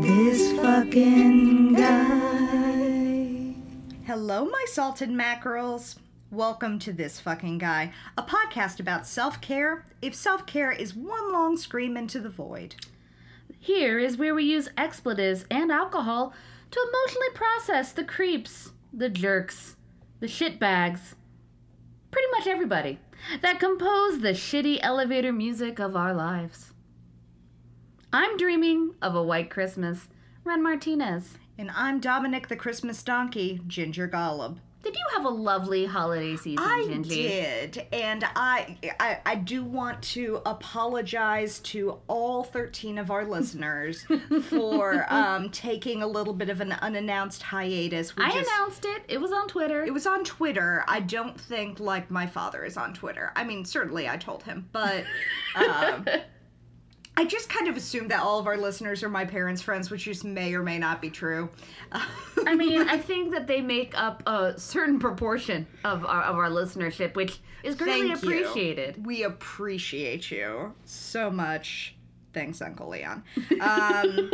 This fucking guy. Hello, my salted mackerels. Welcome to This Fucking Guy, a podcast about self care if self care is one long scream into the void. Here is where we use expletives and alcohol to emotionally process the creeps, the jerks, the shitbags, pretty much everybody that compose the shitty elevator music of our lives. I'm dreaming of a white Christmas. Ren Martinez. And I'm Dominic the Christmas Donkey, Ginger Golub. Did you have a lovely holiday season, Ginger? I Gingy? did, and I, I I do want to apologize to all 13 of our listeners for um, taking a little bit of an unannounced hiatus. We I just- announced it. It was on Twitter. It was on Twitter. I don't think like my father is on Twitter. I mean, certainly I told him, but um, I just kind of assumed that all of our listeners are my parents' friends, which just may or may not be true. I mean, I think that they make up a certain proportion of our, of our listenership, which is greatly Thank you. appreciated. We appreciate you so much. Thanks, Uncle Leon. Um,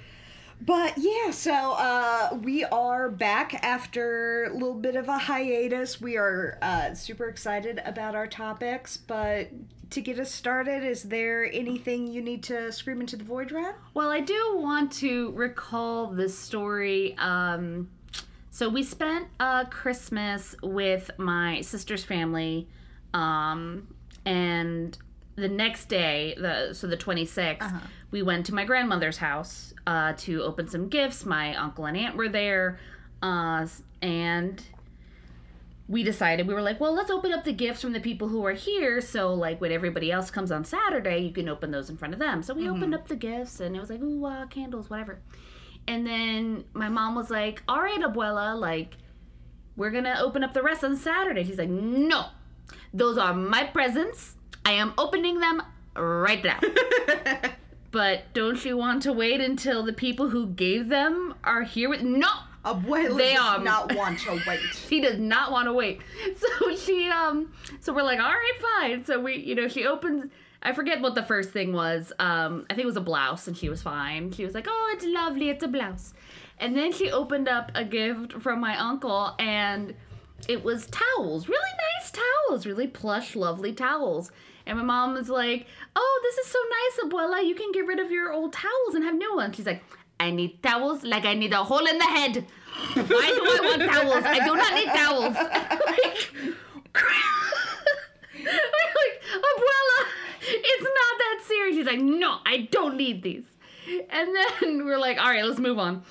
but yeah, so uh, we are back after a little bit of a hiatus. We are uh, super excited about our topics, but to get us started, is there anything you need to scream into the void, Ren? Well, I do want to recall this story. Um, so we spent uh, Christmas with my sister's family, um, and the next day, the so the 26th, we went to my grandmother's house uh, to open some gifts. My uncle and aunt were there, uh, and we decided we were like, well, let's open up the gifts from the people who are here. So like when everybody else comes on Saturday, you can open those in front of them. So we opened up the gifts, and it was like, ooh, uh, candles, whatever. And then my mom was like, all right, abuela, like we're gonna open up the rest on Saturday. She's like, no, those are my presents. I am opening them right now. but don't you want to wait until the people who gave them are here with? No, Abuela They does are- not want to wait. she does not want to wait. So she um so we're like, all right, fine. So we you know, she opens I forget what the first thing was. Um I think it was a blouse and she was fine. She was like, "Oh, it's lovely. It's a blouse." And then she opened up a gift from my uncle and it was towels, really nice towels, really plush, lovely towels. And my mom was like, "Oh, this is so nice, abuela. You can get rid of your old towels and have new ones." She's like, "I need towels like I need a hole in the head. Why do I want towels? I do not need towels." like, like, "Abuela, it's not that serious." She's like, "No, I don't need these." And then we're like, "All right, let's move on."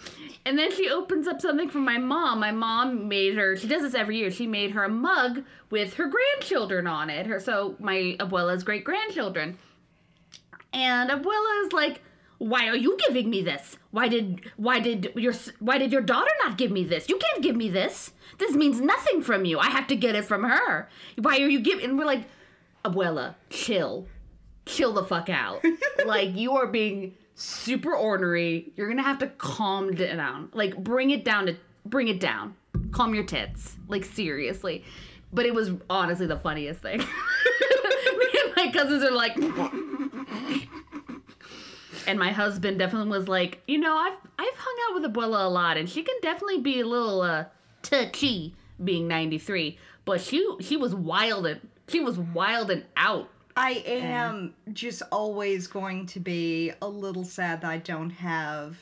And then she opens up something from my mom. My mom made her, she does this every year. She made her a mug with her grandchildren on it. Her so my abuela's great grandchildren. And abuela is like, "Why are you giving me this? Why did why did your why did your daughter not give me this? You can't give me this. This means nothing from you. I have to get it from her. Why are you giving?" And we're like, "Abuela, chill, chill the fuck out. like you are being super ornery. You're gonna have to calm down. Like bring it down to bring it down. Calm your tits. Like seriously." But it was honestly the funniest thing. My cousins are like. And my husband definitely was like, you know, I've I've hung out with Abuela a lot, and she can definitely be a little uh, touchy, being 93. But she she was wild and she was wild and out. I am just always going to be a little sad that I don't have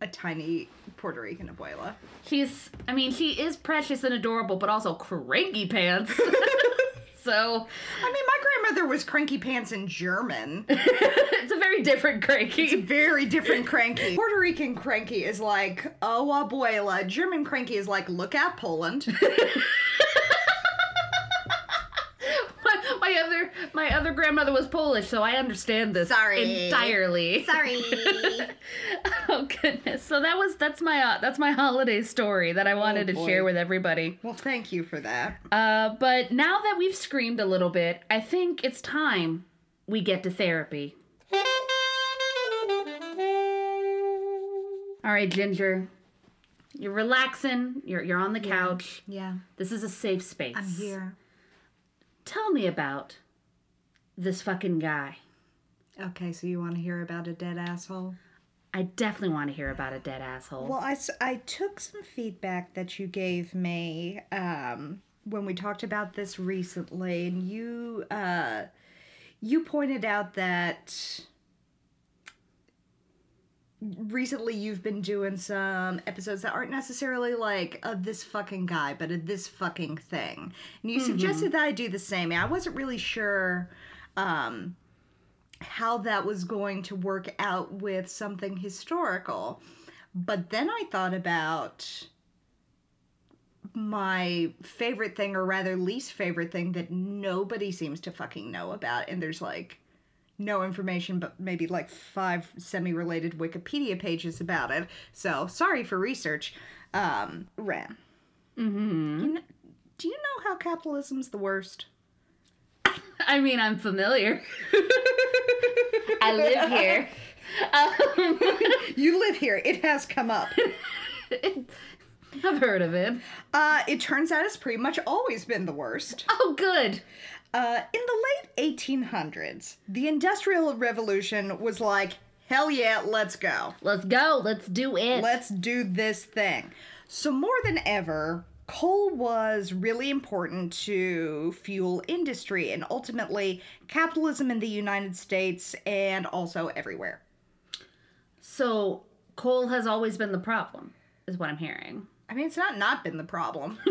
a tiny Puerto Rican abuela. She's, I mean, she is precious and adorable, but also cranky pants. so I mean, my grandmother was cranky pants in German. it's a very different cranky. Very different cranky. Puerto Rican cranky is like, oh, abuela. German cranky is like, look at Poland. my, my other my other grandmother was Polish, so I understand this Sorry. entirely. Sorry. Oh goodness. So that was that's my uh, that's my holiday story that I wanted to share with everybody. well, thank you for that. Uh, but now that we've screamed a little bit, I think it's time we get to therapy. All right, Ginger. You're relaxing. You're you're on the couch. Yeah, This is a safe space. I'm here. Tell me about this fucking guy. Okay, so you want to hear about a dead asshole? I definitely want to hear about a dead asshole. Well, I, I took some feedback that you gave me um, when we talked about this recently, and you uh, you pointed out that recently you've been doing some episodes that aren't necessarily like a this fucking guy, but a this fucking thing. And you suggested that I do the same. I wasn't really sure um, how that was going to work out with something historical. But then I thought about my favorite thing, or rather least favorite thing, that nobody seems to fucking know about. And there's like no information, but maybe like five semi related Wikipedia pages about it. So sorry for research. Um, Ren. Mm-hmm. You kn- do you know how capitalism's the worst? I mean, I'm familiar. I live here. Um, You live here. It has come up. I've heard of it. Uh, it turns out it's pretty much always been the worst. Oh, good. Uh, in the late 1800s, the Industrial Revolution was like, hell yeah, let's go. Let's go. Let's do it. Let's do this thing. So, more than ever, coal was really important to fuel industry and ultimately capitalism in the United States and also everywhere. so, coal has always been the problem, is what I'm hearing. I mean, it's not not been the problem.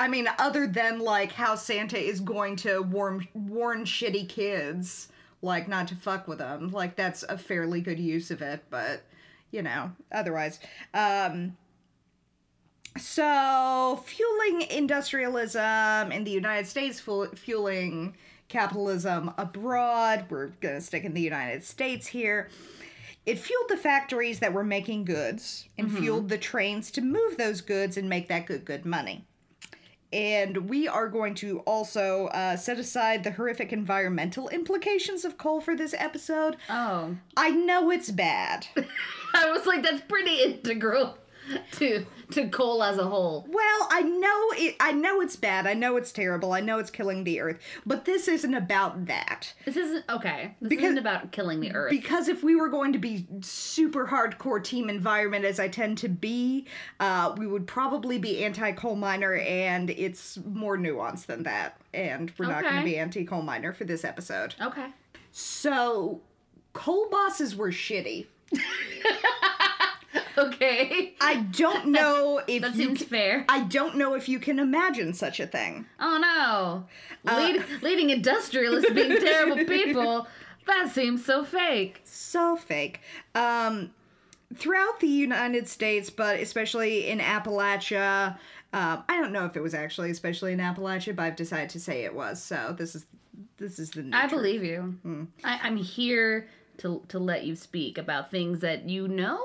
I mean, other than like how Santa is going to warn warn shitty kids like not to fuck with them, like that's a fairly good use of it. But you know, otherwise, um, so fueling industrialism in the United States, fu- fueling capitalism abroad. We're gonna stick in the United States here. It fueled the factories that were making goods and fueled the trains to move those goods and make that good, good money. And we are going to also uh, set aside the horrific environmental implications of coal for this episode. Oh. I know it's bad. I was like, that's pretty integral to to coal as a whole. Well, I know it. I know it's bad. I know it's terrible. I know it's killing the earth. But this isn't about that. This isn't okay. This Because- isn't about killing the earth. Because if we were going to be super hardcore team environment, as I tend to be, uh, we would probably be anti coal miner, and it's more nuanced than that. And we're not going to be anti coal miner for this episode. okay. So, coal bosses were shitty. Okay. I don't know if That you. seems ca- fair. I don't know if you can imagine such a thing. Oh no. Uh, Lead, leading industrialists being terrible people. That seems so fake. so fake. Um, throughout the United States, but especially in Appalachia, um, I don't know if it was actually especially in Appalachia, but I've decided to say it was. So this is this is the. New I believe you. Hmm. I, I'm here to to let you speak about things that you know.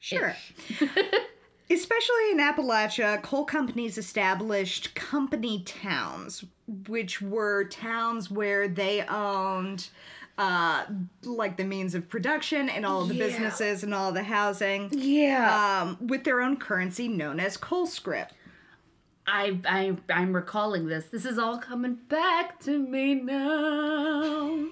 Sure. Especially in Appalachia, coal companies established company towns, which were towns where they owned uh, like the means of production and all the Yeah. businesses and all the housing. Yeah. Um, with their own currency known as coal script. I I I'm recalling this. This is all coming back to me now.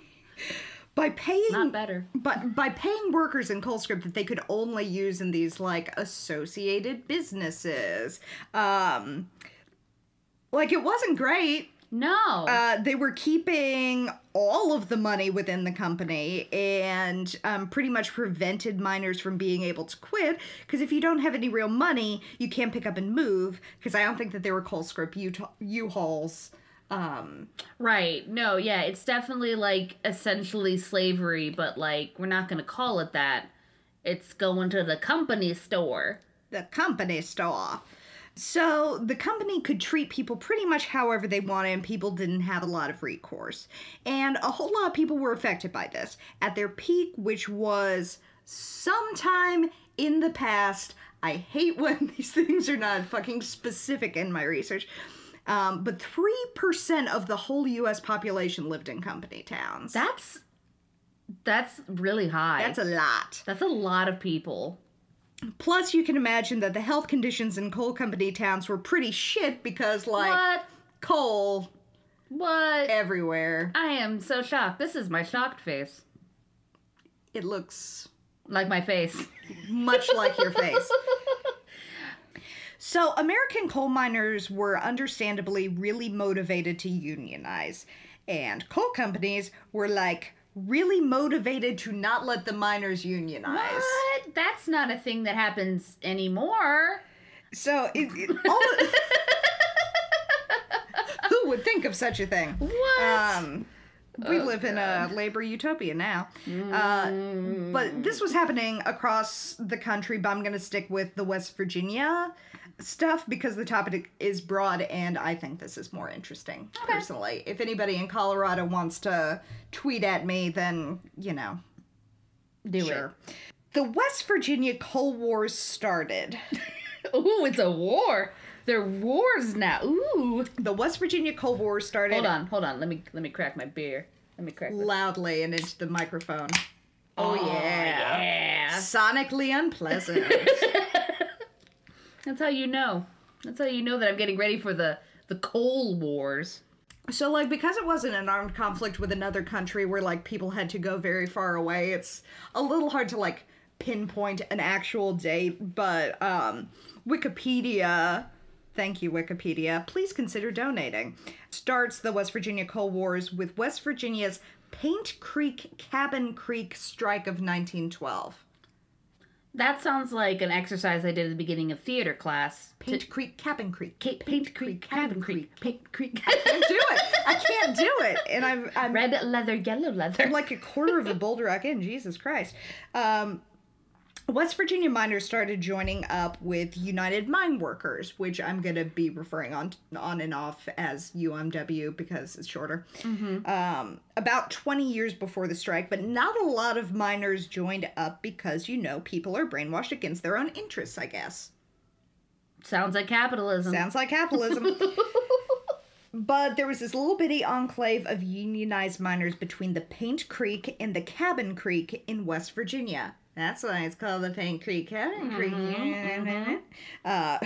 By paying Not better. but by paying workers in coal script that they could only use in these like associated businesses. Um like it wasn't great. No. Uh, they were keeping all of the money within the company and um, pretty much prevented miners from being able to quit. Because if you don't have any real money, you can't pick up and move. Because I don't think that there were coal script U- U-Hauls. Um, right. No, yeah, it's definitely like essentially slavery, but like we're not going to call it that. It's going to the company store. the company store. So the company could treat people pretty much however they wanted, and people didn't have a lot of recourse. And a whole lot of people were affected by this. At their peak, which was sometime in the past, I hate when these things are not fucking specific in my research. Um, but 3% of the whole US population lived in company towns. That's that's really high. That's a lot. That's a lot of people. Plus, you can imagine that the health conditions in coal company towns were pretty shit because, like, what? coal What? everywhere. I am so shocked. This is my shocked face. It looks Like my face. much like your face. So, American coal miners were understandably really motivated to unionize, and coal companies were like really motivated to not let the miners unionize. What? That's not a thing that happens anymore. So, it, it, all who would think of such a thing? What? Um, we Oh, live in a labor utopia now. Uh, but this was happening across the country, but I'm going to stick with the West Virginia stuff because the topic is broad and I think this is more interesting, personally. If anybody in Colorado wants to tweet at me, then, you know, Do sure. The West Virginia Coal Wars started. it. Ooh, it's a war. They're wars now. Ooh. The West Virginia Coal Wars started Hold on, hold on. Let me let me crack my beer. Let me crack. Loudly and into the microphone. Oh, yeah. yeah. Sonically unpleasant. That's how you know. That's how you know that I'm getting ready for the the coal wars. So, like, because it wasn't an armed conflict with another country where, like, people had to go very far away, it's a little hard to, like, pinpoint an actual date, but, um, Wikipedia, thank you, Wikipedia, please consider donating, starts the West Virginia Coal Wars with West Virginia's Paint Creek Cabin Creek strike of 1912. That sounds like an exercise I did at the beginning of theater class. Paint Creek Cabin Creek. Ca- Paint Creek, Cabin Creek, Paint Creek. I can't do it. I can't do it. And I'm, I'm Red leather, yellow leather. I'm like a quarter of a boulder rock in. Jesus Christ. Um, West Virginia miners started joining up with United Mine Workers, which I'm going to be referring on on and off as UMW because it's shorter. Um, about 20 years before the strike, but not a lot of miners joined up because, you know, people are brainwashed against their own interests, I guess. Sounds like capitalism. Sounds like capitalism. but there was this little bitty enclave of unionized miners between the Paint Creek and the Cabin Creek in West Virginia. That's why it's called the Paint Creek Cabin Creek. Uh,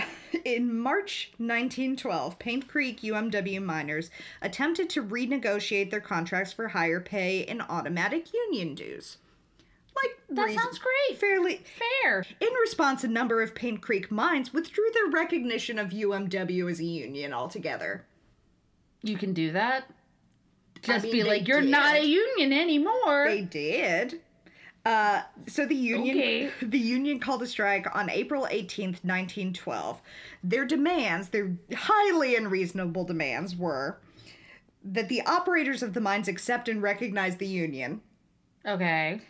in March 1912, Paint Creek UMW miners attempted to renegotiate their contracts for higher pay and automatic union dues. Like that reason- sounds great. fairly Fair. in response, a number of Paint Creek mines withdrew their recognition of UMW as a union altogether. You can do that. Just mean, be like, you're not a union anymore. They did. Uh, so the union, Okay. the union called a strike on April eighteenth, nineteen twelve. Their demands, their highly unreasonable demands, were that the operators of the mines accept and recognize the union, okay.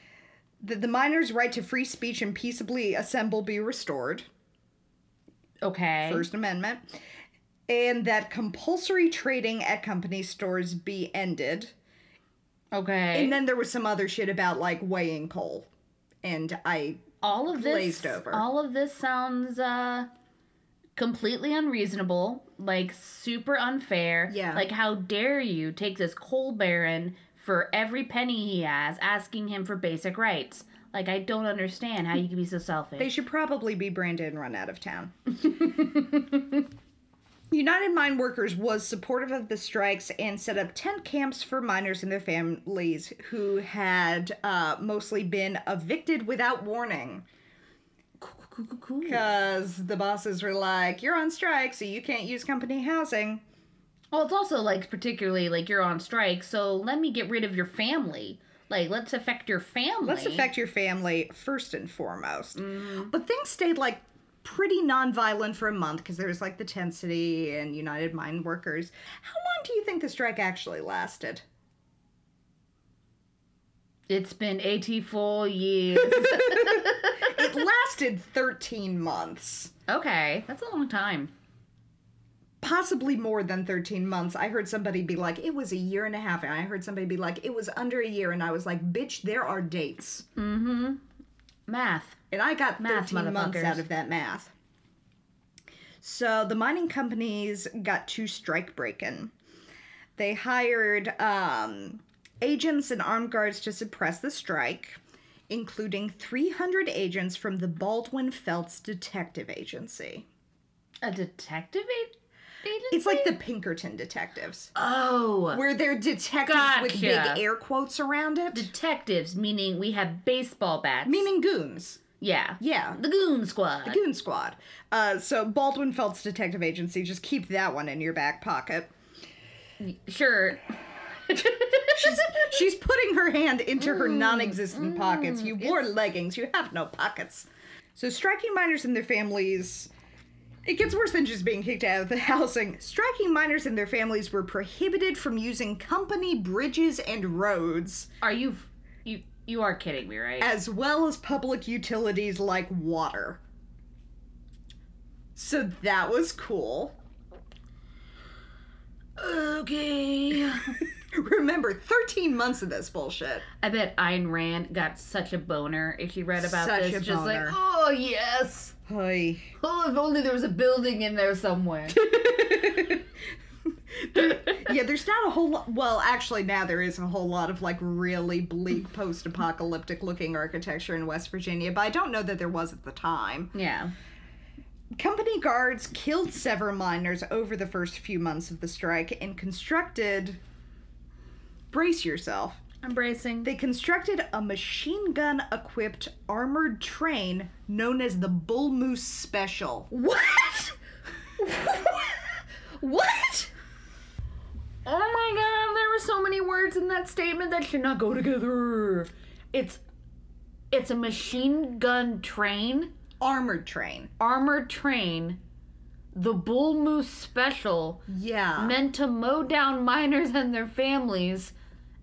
that the miners' right to free speech and peaceably assemble be restored, Okay. First Amendment, and that compulsory trading at company stores be ended. Okay. And then there was some other shit about like weighing coal. And I all of this over. all of this sounds uh completely unreasonable, like super unfair. Yeah. Like how dare you take this coal baron for every penny he has, asking him for basic rights. Like I don't understand how you can be so selfish. they should probably be branded and run out of town. United Mine Workers was supportive of the strikes and set up tent camps for miners and their families who had uh, mostly been evicted without warning. Cool, cool, cool. Because the bosses were like, you're on strike, so you can't use company housing. Well, it's also like particularly like you're on strike, so let me get rid of your family. Like let's affect your family. Let's affect your family first and foremost. But things stayed like pretty nonviolent for a month because there was like the tent city and United Mine Workers. How long do you think the strike actually lasted? It's been 84 years. It lasted 13 months. okay, that's a long time. Possibly more than 13 months. I heard somebody be like, it was a year and a half. And I heard somebody be like, it was under a year. And I was like, bitch, there are dates. Mm-hmm. Math. And I got Math, 13 months out of that math. So the mining companies got to strike breaking. They hired um, agents and armed guards to suppress the strike, including 300 agents from the Baldwin Felts Detective Agency. A detective? a- It's like the Pinkerton detectives, oh where they're detectives with big air quotes around it, detectives, meaning we have baseball bats. meaning goons. Yeah, Yeah, the Goon Squad. The Goon Squad. Uh, so Baldwin Felts detective agency. Just keep that one in your back pocket. Sure. She's she's putting her hand into her Mm, non-existent pockets. You wore leggings. You have no pockets. So striking miners and their families. It gets worse than just being kicked out of the housing. Striking miners and their families were prohibited from using company bridges and roads, Are you you you are kidding me, right? as well as public utilities like water. So that was cool. okay. Remember, 13 months of this bullshit. I bet Ayn Rand got such a boner if she read about Such this. just like, oh yes. Hi. Oh, if only there was a building in there somewhere. yeah, there's not a whole lot. Well, actually, now there is a whole lot of like really bleak post apocalyptic looking architecture in West Virginia, but I don't know that there was at the time. yeah. Company guards killed several miners over the first few months of the strike and constructed. Brace yourself. Embracing. They constructed a machine gun equipped armored train known as the Bull Moose Special. What? what? Oh my god, there were so many words in that statement that should not go together. It's it's a machine gun train, Armored train. armored train, the Bull Moose Special, Yeah. meant to mow down miners and their families,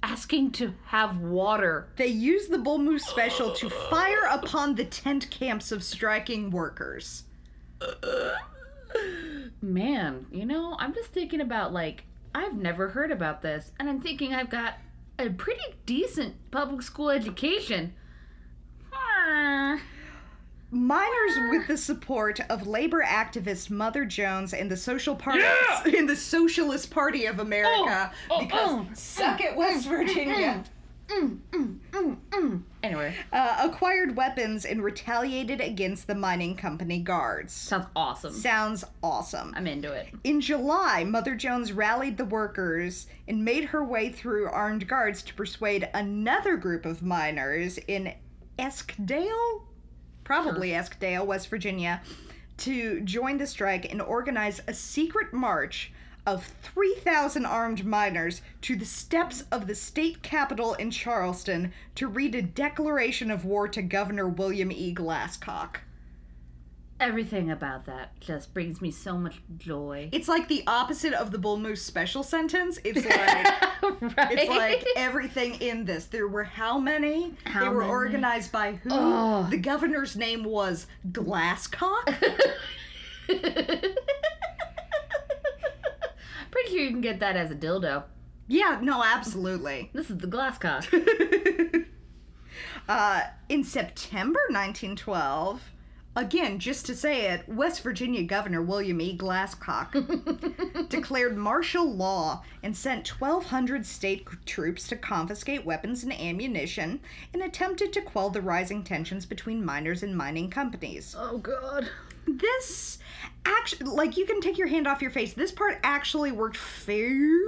asking to have water. They used the Bull Moose Special to fire upon the tent camps of striking workers. Man, you know, I'm just thinking about like I've never heard about this, and I'm thinking I've got a pretty decent public school education. Miners, with the support of labor activist Mother Jones and the Social Party Yeah! in the Socialist Party of America, Oh, oh, because oh, suck it, West Virginia, Mm, mm, mm, mm. Anyway, uh, acquired weapons and retaliated against the mining company guards. sounds awesome. Sounds awesome. I'm into it. In July, Mother Jones rallied the workers and made her way through armed guards to persuade another group of miners in Eskdale, probably Eskdale, West Virginia, to join the strike and organize a secret march of 3,000 armed miners to the steps of the state capitol in Charleston to read a declaration of war to Governor William E. Glasscock. Everything about that just brings me so much joy. It's like the opposite of the Bull Moose special sentence. It's like right? It's like everything in this. There were how many? How they were many? organized by who? Oh. The governor's name was Glasscock. Pretty sure you can get that as a dildo. yeah, no, absolutely. This is the glass cock. uh, in September 1912, again, just to say it, West Virginia Governor William E. Glasscock declared martial law and sent 1,200 state troops to confiscate weapons and ammunition and attempted to quell the rising tensions between miners and mining companies. oh god. This actually like you can take your hand off your face this part actually worked fairly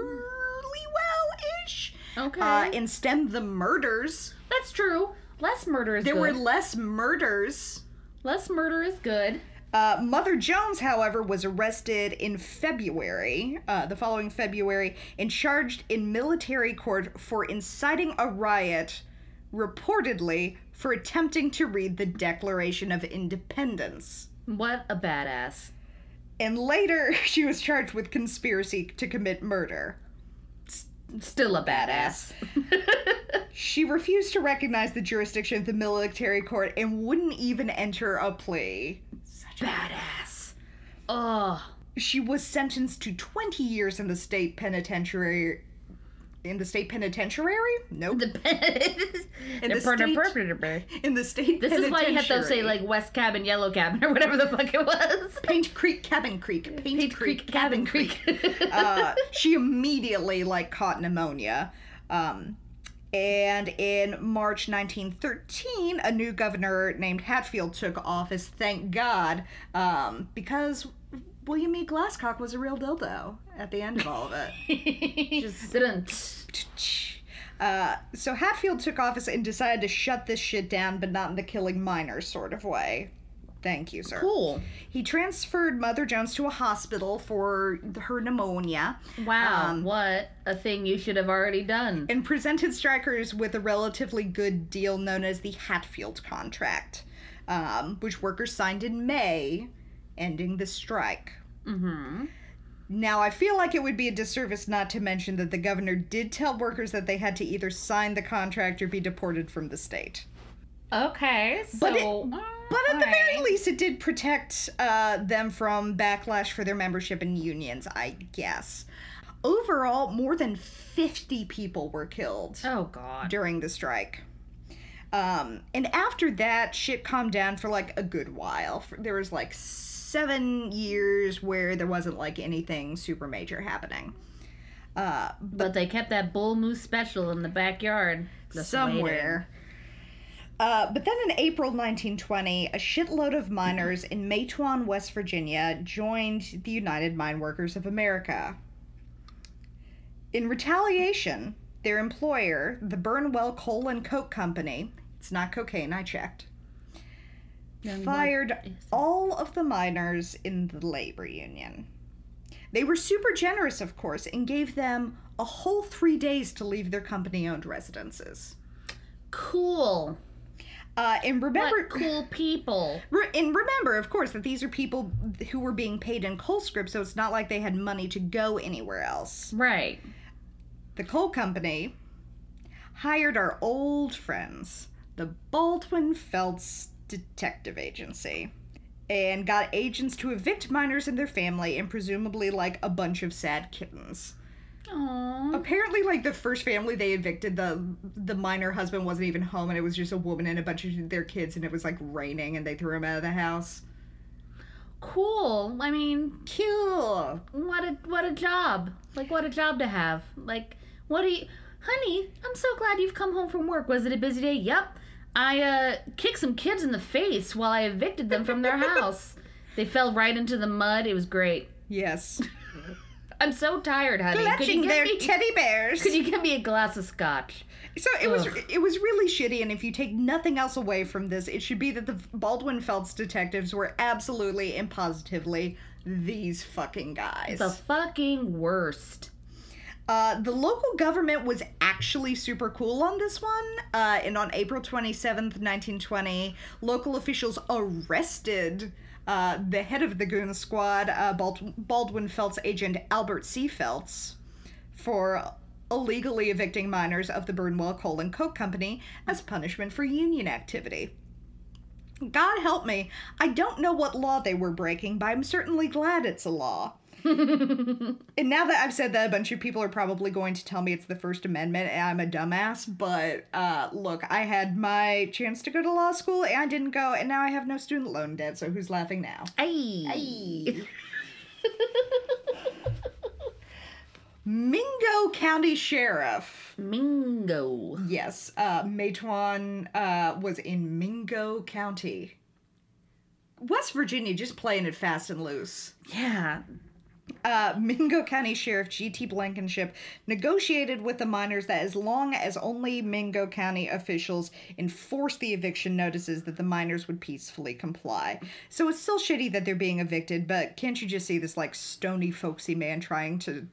well-ish Okay. uh, and stemmed the murders That's true. Less murders. there good. were less murders Less murder is good. uh, Mother Jones, however, was arrested in February, uh, the following February, and charged in military court for inciting a riot, reportedly for attempting to read the Declaration of Independence. What a badass. And later, she was charged with conspiracy to commit murder. Still a badass. She refused to recognize the jurisdiction of the military court and wouldn't even enter a plea. Such a badass. Oh. She was sentenced to 20 years in the state penitentiary. In the state penitentiary? Nope. The pen- In the state- in the state This is why you have to say like West Cabin, Yellow Cabin, or whatever the fuck it was. Paint Creek, Cabin Creek, Paint, Paint Creek, Creek, Cabin Creek. uh, she immediately like caught pneumonia. Um, and in March 1913, a new governor named Hatfield took office. Thank God, um, because William E. Glasscock was a real dildo at the end of all of it. Just didn't. Uh, so Hatfield took office and decided to shut this shit down, but not in the killing miners sort of way. Thank you, sir. Cool. He transferred Mother Jones to a hospital for her pneumonia. Wow, Um, what a thing you should have already done. and presented strikers with a relatively good deal known as the Hatfield Contract, um, which workers signed in May, ending the strike. Mm-hmm. Now, I feel like it would be a disservice not to mention that the governor did tell workers that they had to either sign the contract or be deported from the state. Okay, so. But it- But at the very least, it did protect uh, them from backlash for their membership in unions, I guess. Overall, more than 50 people were killed Oh, God. during the strike. Um, and after that, shit calmed down for like a good while. There was like seven years where there wasn't like anything super major happening. Uh, But they kept that bull moose special in the backyard. somewhere. Uh, but then in April 1920, a shitload of miners in Matewan, West Virginia, joined the United Mine Workers of America. In retaliation, their employer, the Burnwell Coal and Coke Company, it's not cocaine, I checked, waiting. fired all of the miners in the labor union. They were super generous, of course, and gave them a whole three days to leave their company owned residences. Cool. Uh, and remember, What cool people. re- and remember, of course, that these are people who were being paid in coal script, so it's not like they had money to go anywhere else. Right. The coal company hired our old friends, the Baldwin Felts Detective Agency, and got agents to evict miners and their family, and presumably like a bunch of sad kittens. Aww. Apparently, like the first family they evicted, the the miner husband wasn't even home, and it was just a woman and a bunch of their kids, and it was like raining, and they threw him out of the house. Cool. I mean, Cool. what a what a job. Like what a job to have. Like what do you Honey, I'm so glad you've come home from work. Was it a busy day? Yep. I uh kicked some kids in the face while I evicted them from their house. They fell right into the mud. It was great. Yes. I'm so tired, honey. Clutching their me teddy bears. Could you give me a glass of scotch? So it was it was really shitty, and if you take nothing else away from this, it should be that the Baldwin Felts detectives were absolutely and positively these fucking guys. The fucking worst. Uh, the local government was actually super cool on this one. Uh, and on April 27th, 1920, local officials arrested uh, the head of the goon squad, uh, Bald- Baldwin Felts agent Albert C. Felts, for illegally evicting miners of the Burnwell Coal and Coke Company as punishment for union activity. God help me, I don't know what law they were breaking, but I'm certainly glad it's a law. And now that I've said that, a bunch of people are probably going to tell me it's the First Amendment and I'm a dumbass. But uh, look, I had my chance to go to law school and I didn't go, and now I have no student loan debt. So who's laughing now? Ay. Mingo County Sheriff. Mingo. Yes, uh, Matewan uh, was in Mingo County. West Virginia just playing it fast and loose. Yeah. Uh, Mingo County Sheriff G.T. Blankenship negotiated with the miners that as long as only Mingo County officials enforced the eviction notices, that the miners would peacefully comply. So it's still shitty that they're being evicted, but can't you just see this like stony, folksy man trying to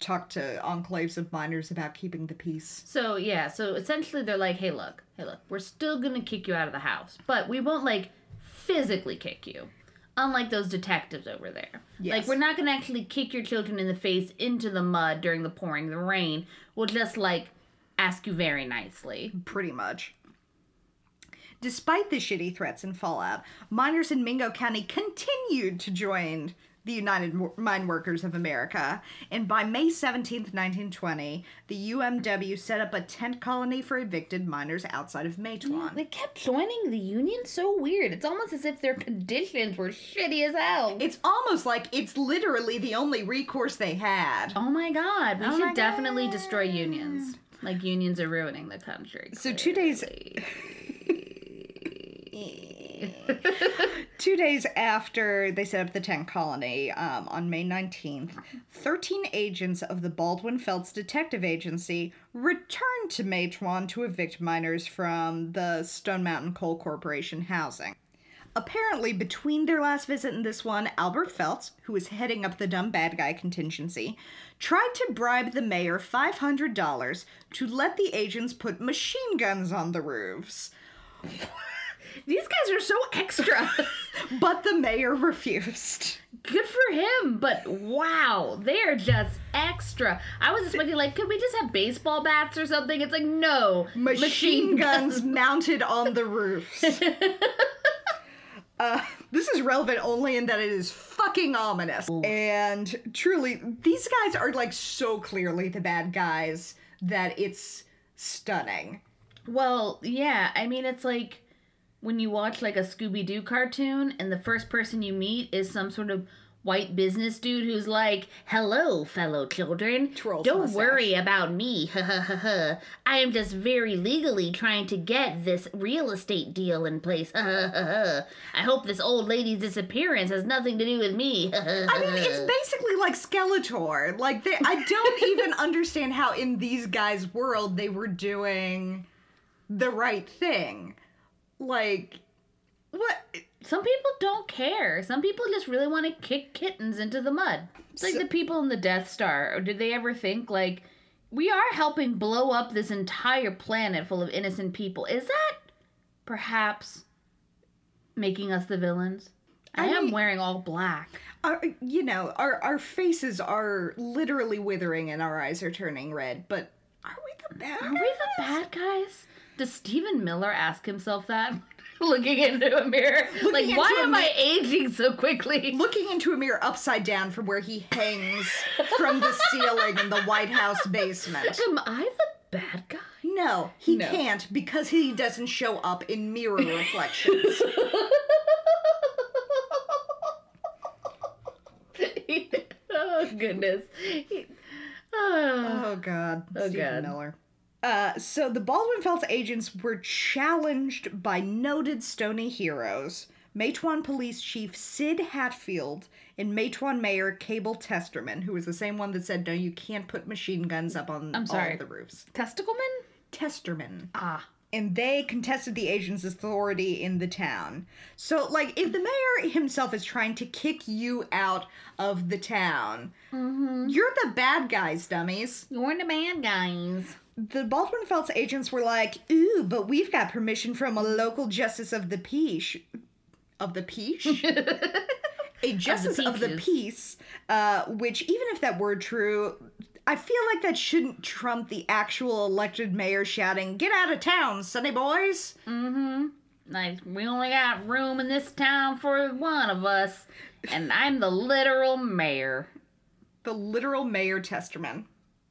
talk to enclaves of miners about keeping the peace? So yeah, so essentially they're like, hey look, hey look, we're still gonna kick you out of the house, but we won't like physically kick you. Unlike those detectives over there. Yes. Like we're not gonna actually kick your children in the face into the mud during the pouring the rain. We'll just like ask you very nicely. Pretty much. Despite the shitty threats and fallout, miners in Mingo County continued to join the United Mine Workers of America, and by May 17th, 1920, the UMW set up a tent colony for evicted miners outside of Matewan. They kept joining the union so weird. It's almost as if their conditions were shitty as hell. It's almost like it's literally the only recourse they had. oh my god, we Oh should definitely God. destroy unions. Like unions are ruining the country. So two days- clearly. Two days after they set up the tent colony, um, on May 19th, 13 agents of the Baldwin Felts Detective Agency returned to Matewan to evict miners from the Stone Mountain Coal Corporation housing. Apparently, between their last visit and this one, Albert Felts, who was heading up the dumb bad guy contingency, tried to bribe the mayor $500 to let the agents put machine guns on the roofs. These guys are so extra. But the mayor refused. Good for him, but wow, they are just extra. I was expecting like, could we just have baseball bats or something? It's like no, Machine, guns mounted on the roofs. Uh, this is relevant only in that it is fucking ominous. And truly, these guys are like so clearly the bad guys that it's stunning. Well, yeah, I mean it's like when you watch like a Scooby Doo cartoon and the first person you meet is some sort of white business dude who's like, "Hello, fellow children. Twirls Don't mustache. worry about me. Ha ha ha ha. I am just very legally trying to get this real estate deal in place. Ha ha ha ha. I hope this old lady's disappearance has nothing to do with me. Ha, ha, I mean, it's basically like Skeletor. Like, they, I don't even understand how in these guys' world they were doing the right thing. Like, what? Some people don't care. Some people just really want to kick kittens into the mud. It's like So- the people in the Death Star. Or did they ever think, like, we are helping blow up this entire planet full of innocent people? Is that perhaps making us the villains? I, I am mean- wearing all black. Our, you know, our, our faces are literally withering and our eyes are turning red, but are we the bad Are we the bad guys? Does Stephen Miller ask himself that? Looking into a mirror. like, why am mi- I aging so quickly? looking into a mirror upside down from where he hangs from the ceiling in the White House basement. Am I the bad guy? No, he No. can't because he doesn't show up in mirror reflections. oh goodness. Ah. oh God, Oh, Stephen God. Miller. Uh, so the Baldwin Felts agents were challenged by noted Stony heroes, Matewan Police Chief Sid Hatfield and Matewan Mayor Cabell Testerman, who was the same one that said, "No, you can't put machine guns up on I'm all of the roofs." Testicleman? Testerman. Ah. And they contested the agent's authority in the town. So, like, if the mayor himself is trying to kick you out of the town, you're the bad guys, dummies. You're the bad guys. The Baldwin Felts agents were like, ooh, but we've got permission from a local justice of the peace. Of the peace? a justice of the, peaches. peace, uh, which, even if that were true, I feel like that shouldn't trump the actual elected mayor shouting, Get out of town, sonny boys! Mm-hmm. Like, we only got room in this town for one of us. And I'm the literal mayor. the literal mayor Testerman.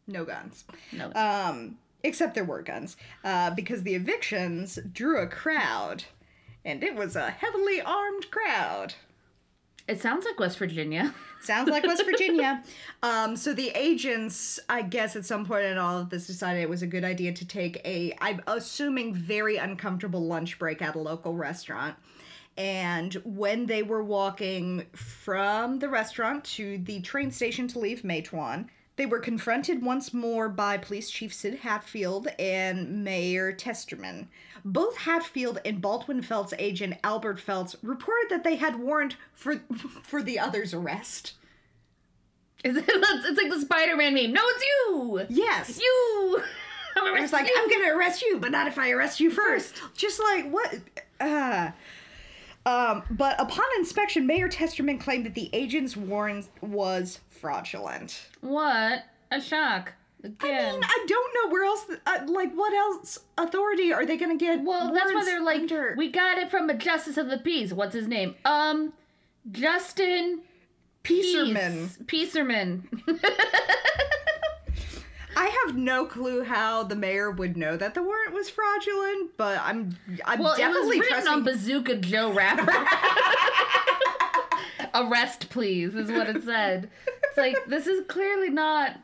No guns. No. Um, except there were guns. Uh, because the evictions drew a crowd. And it was a heavily armed crowd. It sounds like West Virginia. Sounds like West Virginia. Um, so the agents, I guess, at some point in all of this, decided it was a good idea to take a, I'm assuming, very uncomfortable lunch break at a local restaurant. And when they were walking from the restaurant to the train station to leave Matewan, they were confronted once more by Police Chief Sid Hatfield and Mayor Testerman. Both Hatfield and Baldwin Felts agent Albert Felts reported that they had warrant for for the other's arrest. It's, it's like the Spider-Man meme. No, it's you. Yes. You. I'm It was like, you. I'm gonna arrest you, but not if I arrest you first. Just like what uh um, but upon inspection, Mayor Testerman claimed that the agent's warrant was fraudulent. What? A shock. I mean, I don't know where else, uh, like, what else authority are they gonna get? well, that's why they're like, under? we got it from a justice of the peace. What's his name? Um, Justin Peacerman. Peace- Peacerman. I have no clue how the mayor would know that the warrant was fraudulent, but I'm, I'm well, it was definitely written trusting. on Bazooka Joe wrapper. Arrest, please, is what it said. It's like this is clearly not.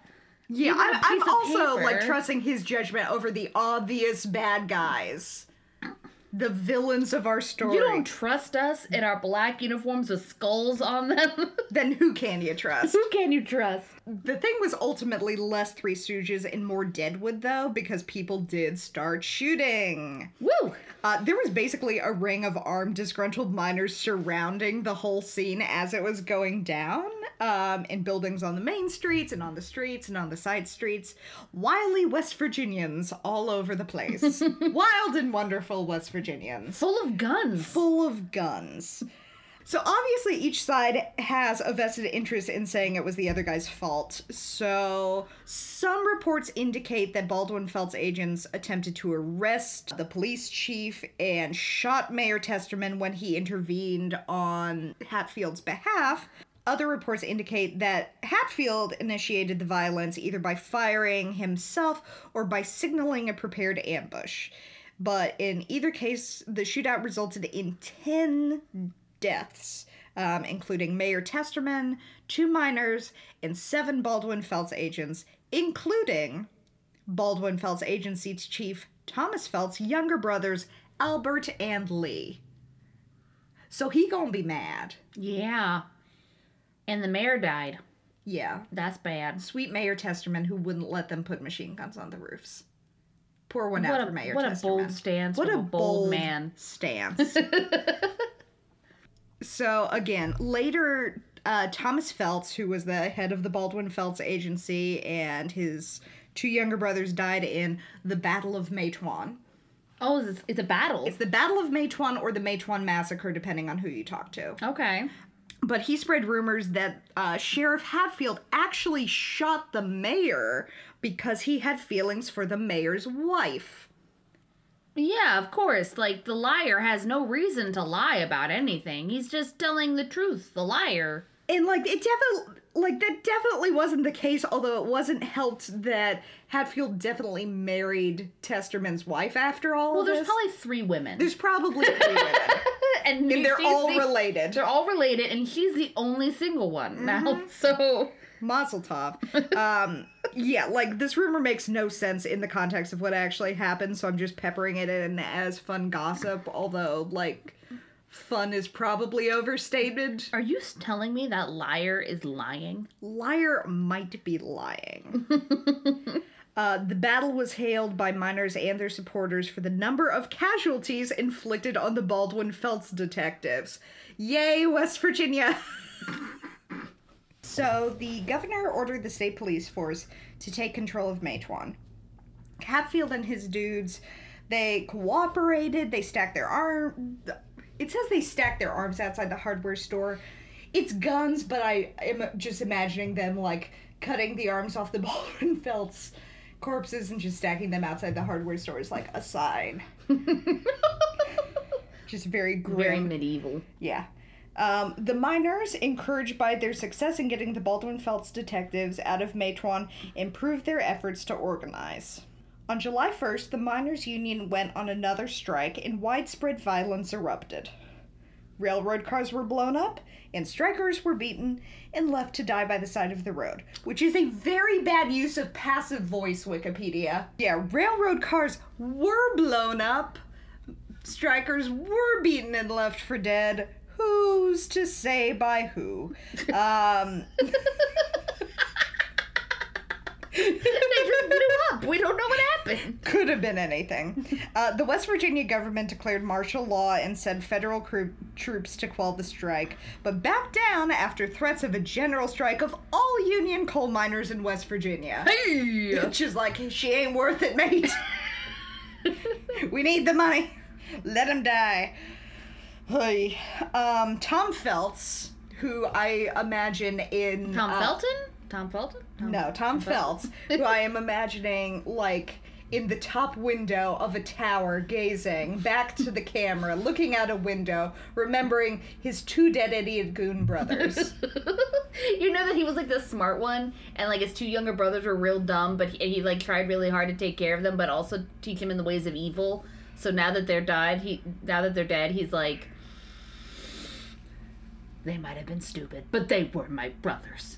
Yeah, I'm, I'm also like trusting his judgment over the obvious bad guys the villains of our story. You don't trust us in our black uniforms with skulls on them. then who can you trust? Who can you trust? The thing was ultimately less Three Stooges and more Deadwood, though, because people did start shooting. Woo! Uh, there was basically a ring of armed, disgruntled miners surrounding the whole scene as it was going down, um, in buildings on the main streets and on the streets and on the side streets. Wily West Virginians all over the place. Wild and wonderful West Virginians. Full of guns. Full of guns. So obviously each side has a vested interest in saying it was the other guy's fault. So some reports indicate that Baldwin Felts agents attempted to arrest the police chief and shot Mayor Testerman when he intervened on Hatfield's behalf. Other reports indicate that Hatfield initiated the violence either by firing himself or by signaling a prepared ambush. But in either case, the shootout resulted in 10 deaths, um, including Mayor Testerman, two miners, and seven Baldwin Felts agents, including Baldwin Felts Agency Chief Thomas Felts' younger brothers, Albert and Lee. So he gonna be mad. Yeah. And the mayor died. Yeah. That's bad. Sweet Mayor Testerman who wouldn't let them put machine guns on the roofs. Poor one What out a, for Mayor what a Testerman. bold stance What a a bold, bold man. stance. so again, later, uh, Thomas Felts, who was the head of the Baldwin Felts Agency, and his two younger brothers died in the Battle of Matewan. Oh, it's, it's a battle. It's the Battle of Matewan or the Matewan Massacre, depending on who you talk to. okay. But he spread rumors that uh, Sheriff Hatfield actually shot the mayor because he had feelings for the mayor's wife. Yeah, of course. Like, the liar has no reason to lie about anything. He's just telling the truth. The liar. And like it definitely like that definitely wasn't the case, although it wasn't helped that Hatfield definitely married Testerman's wife after all. Well, there's this. probably three women. there's probably three women. and, they're all the- related. They're all related, and he's the only single one now. Mm-hmm. So, Mazel tov. Um, yeah, like this rumor makes no sense in the context of what actually happened, so I'm just peppering it in as fun gossip. Although, like, fun is probably overstated. are you telling me that liar is lying? Liar might be lying. Uh, the battle was hailed by miners and their supporters for the number of casualties inflicted on the Baldwin Felts detectives. Yay, West Virginia! so, the governor ordered the state police force to take control of Matewan. Hatfield and his dudes, they cooperated, they stacked their arm. It says they stacked their arms outside the hardware store. It's guns, but I am just imagining them like cutting the arms off the Baldwin Felts corpses and just stacking them outside the hardware store is like a sign. just very grim. Very medieval. Yeah. Um, the miners, encouraged by their success in getting the Baldwin Felts detectives out of Matewan, improved their efforts to organize. On July 1st, the miners' union went on another strike and widespread violence erupted. Railroad cars were blown up, and strikers were beaten and left to die by the side of the road, which is a very bad use of passive voice, Wikipedia. Yeah, railroad cars were blown up, strikers were beaten and left for dead. Who's to say by who? Um, they just blew up. We don't know what happened. could have been anything. Uh, the West Virginia government declared martial law and sent federal cro- troops to quell the strike, but backed down after threats of a general strike of all Union coal miners in West Virginia. Hey! Which is like, she ain't worth it, mate. we need the money. Let him die. Hey. Um, Tom Felts, who I imagine in Tom uh, Felton? Tom Felton? Tom- No, Tom Felts, who I am imagining like in the top window of a tower, gazing back to the camera, looking out a window, remembering his two dead idiot goon brothers. you know that he was like the smart one, and like his two younger brothers were real dumb, but he, he like tried really hard to take care of them, but also teach them in the ways of evil. So now that they're died, he now that they're dead, he's like, they might have been stupid, but they were my brothers.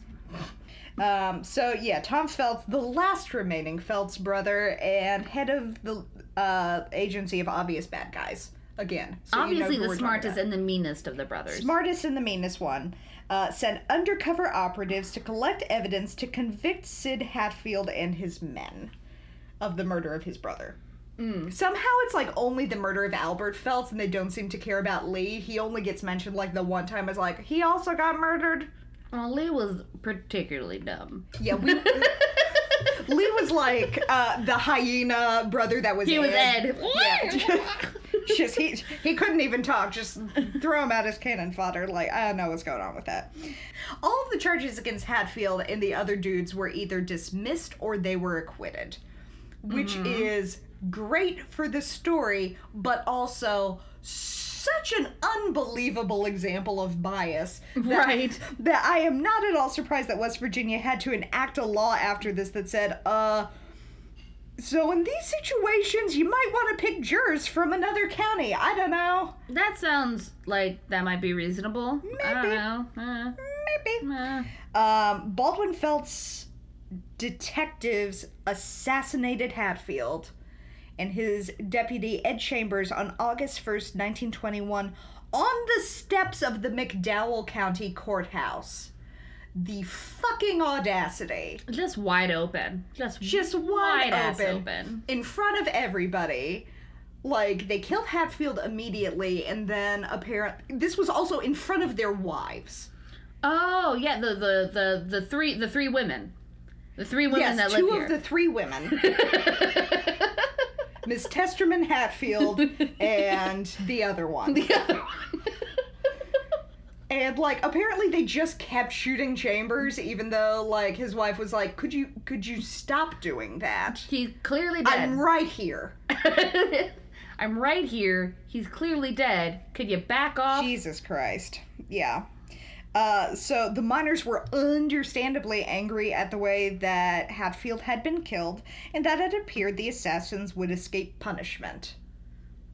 Um, so yeah, Tom Felts, the last remaining Felts brother and head of the uh, agency of obvious bad guys. again. so you know Obviously, the smartest and the meanest of the brothers. smartest and the meanest one, uh, sent undercover operatives to collect evidence to convict Sid Hatfield and his men of the murder of his brother. Somehow it's like only the murder of Albert Felts, and they don't seem to care about Lee. He only gets mentioned like the one time as like he also got murdered. Well, Lee was particularly dumb. Yeah, we. Lee was like uh, the hyena brother that was He was Ed. Yeah. just he he couldn't even talk. Just throw him out as cannon fodder. Like I don't know what's going on with that. All of the charges against Hatfield and the other dudes were either dismissed or they were acquitted, which is great for the story, but also such an unbelievable example of bias. that- Right. That I am not at all surprised that West Virginia had to enact a law after this that said, uh, so in these situations, you might want to pick jurors from another county. I don't know. That sounds like that might be reasonable. I don't Maybe. know. Uh, Maybe. uh. Um, Baldwin Felts detectives assassinated Hatfield and his deputy Ed Chambers on August 1st, 1921, on the steps of the McDowell County Courthouse. The fucking audacity. Just wide open. Just Just wide ass open. open. in front of everybody. Like they killed Hatfield immediately, and then apparently this was also in front of their wives. Oh yeah, the the the the three the three women, the three women yes, that two of the three women, Miss Testerman Hatfield and the other one. the other one. And like apparently they just kept shooting Chambers, even though like his wife was like, "Could you could you stop doing that? He's clearly dead. I'm right here." I'm right here. He's clearly dead. Could you back off? Jesus Christ. Yeah. Uh, so the miners were understandably angry at the way that Hatfield had been killed, and that it appeared the assassins would escape punishment.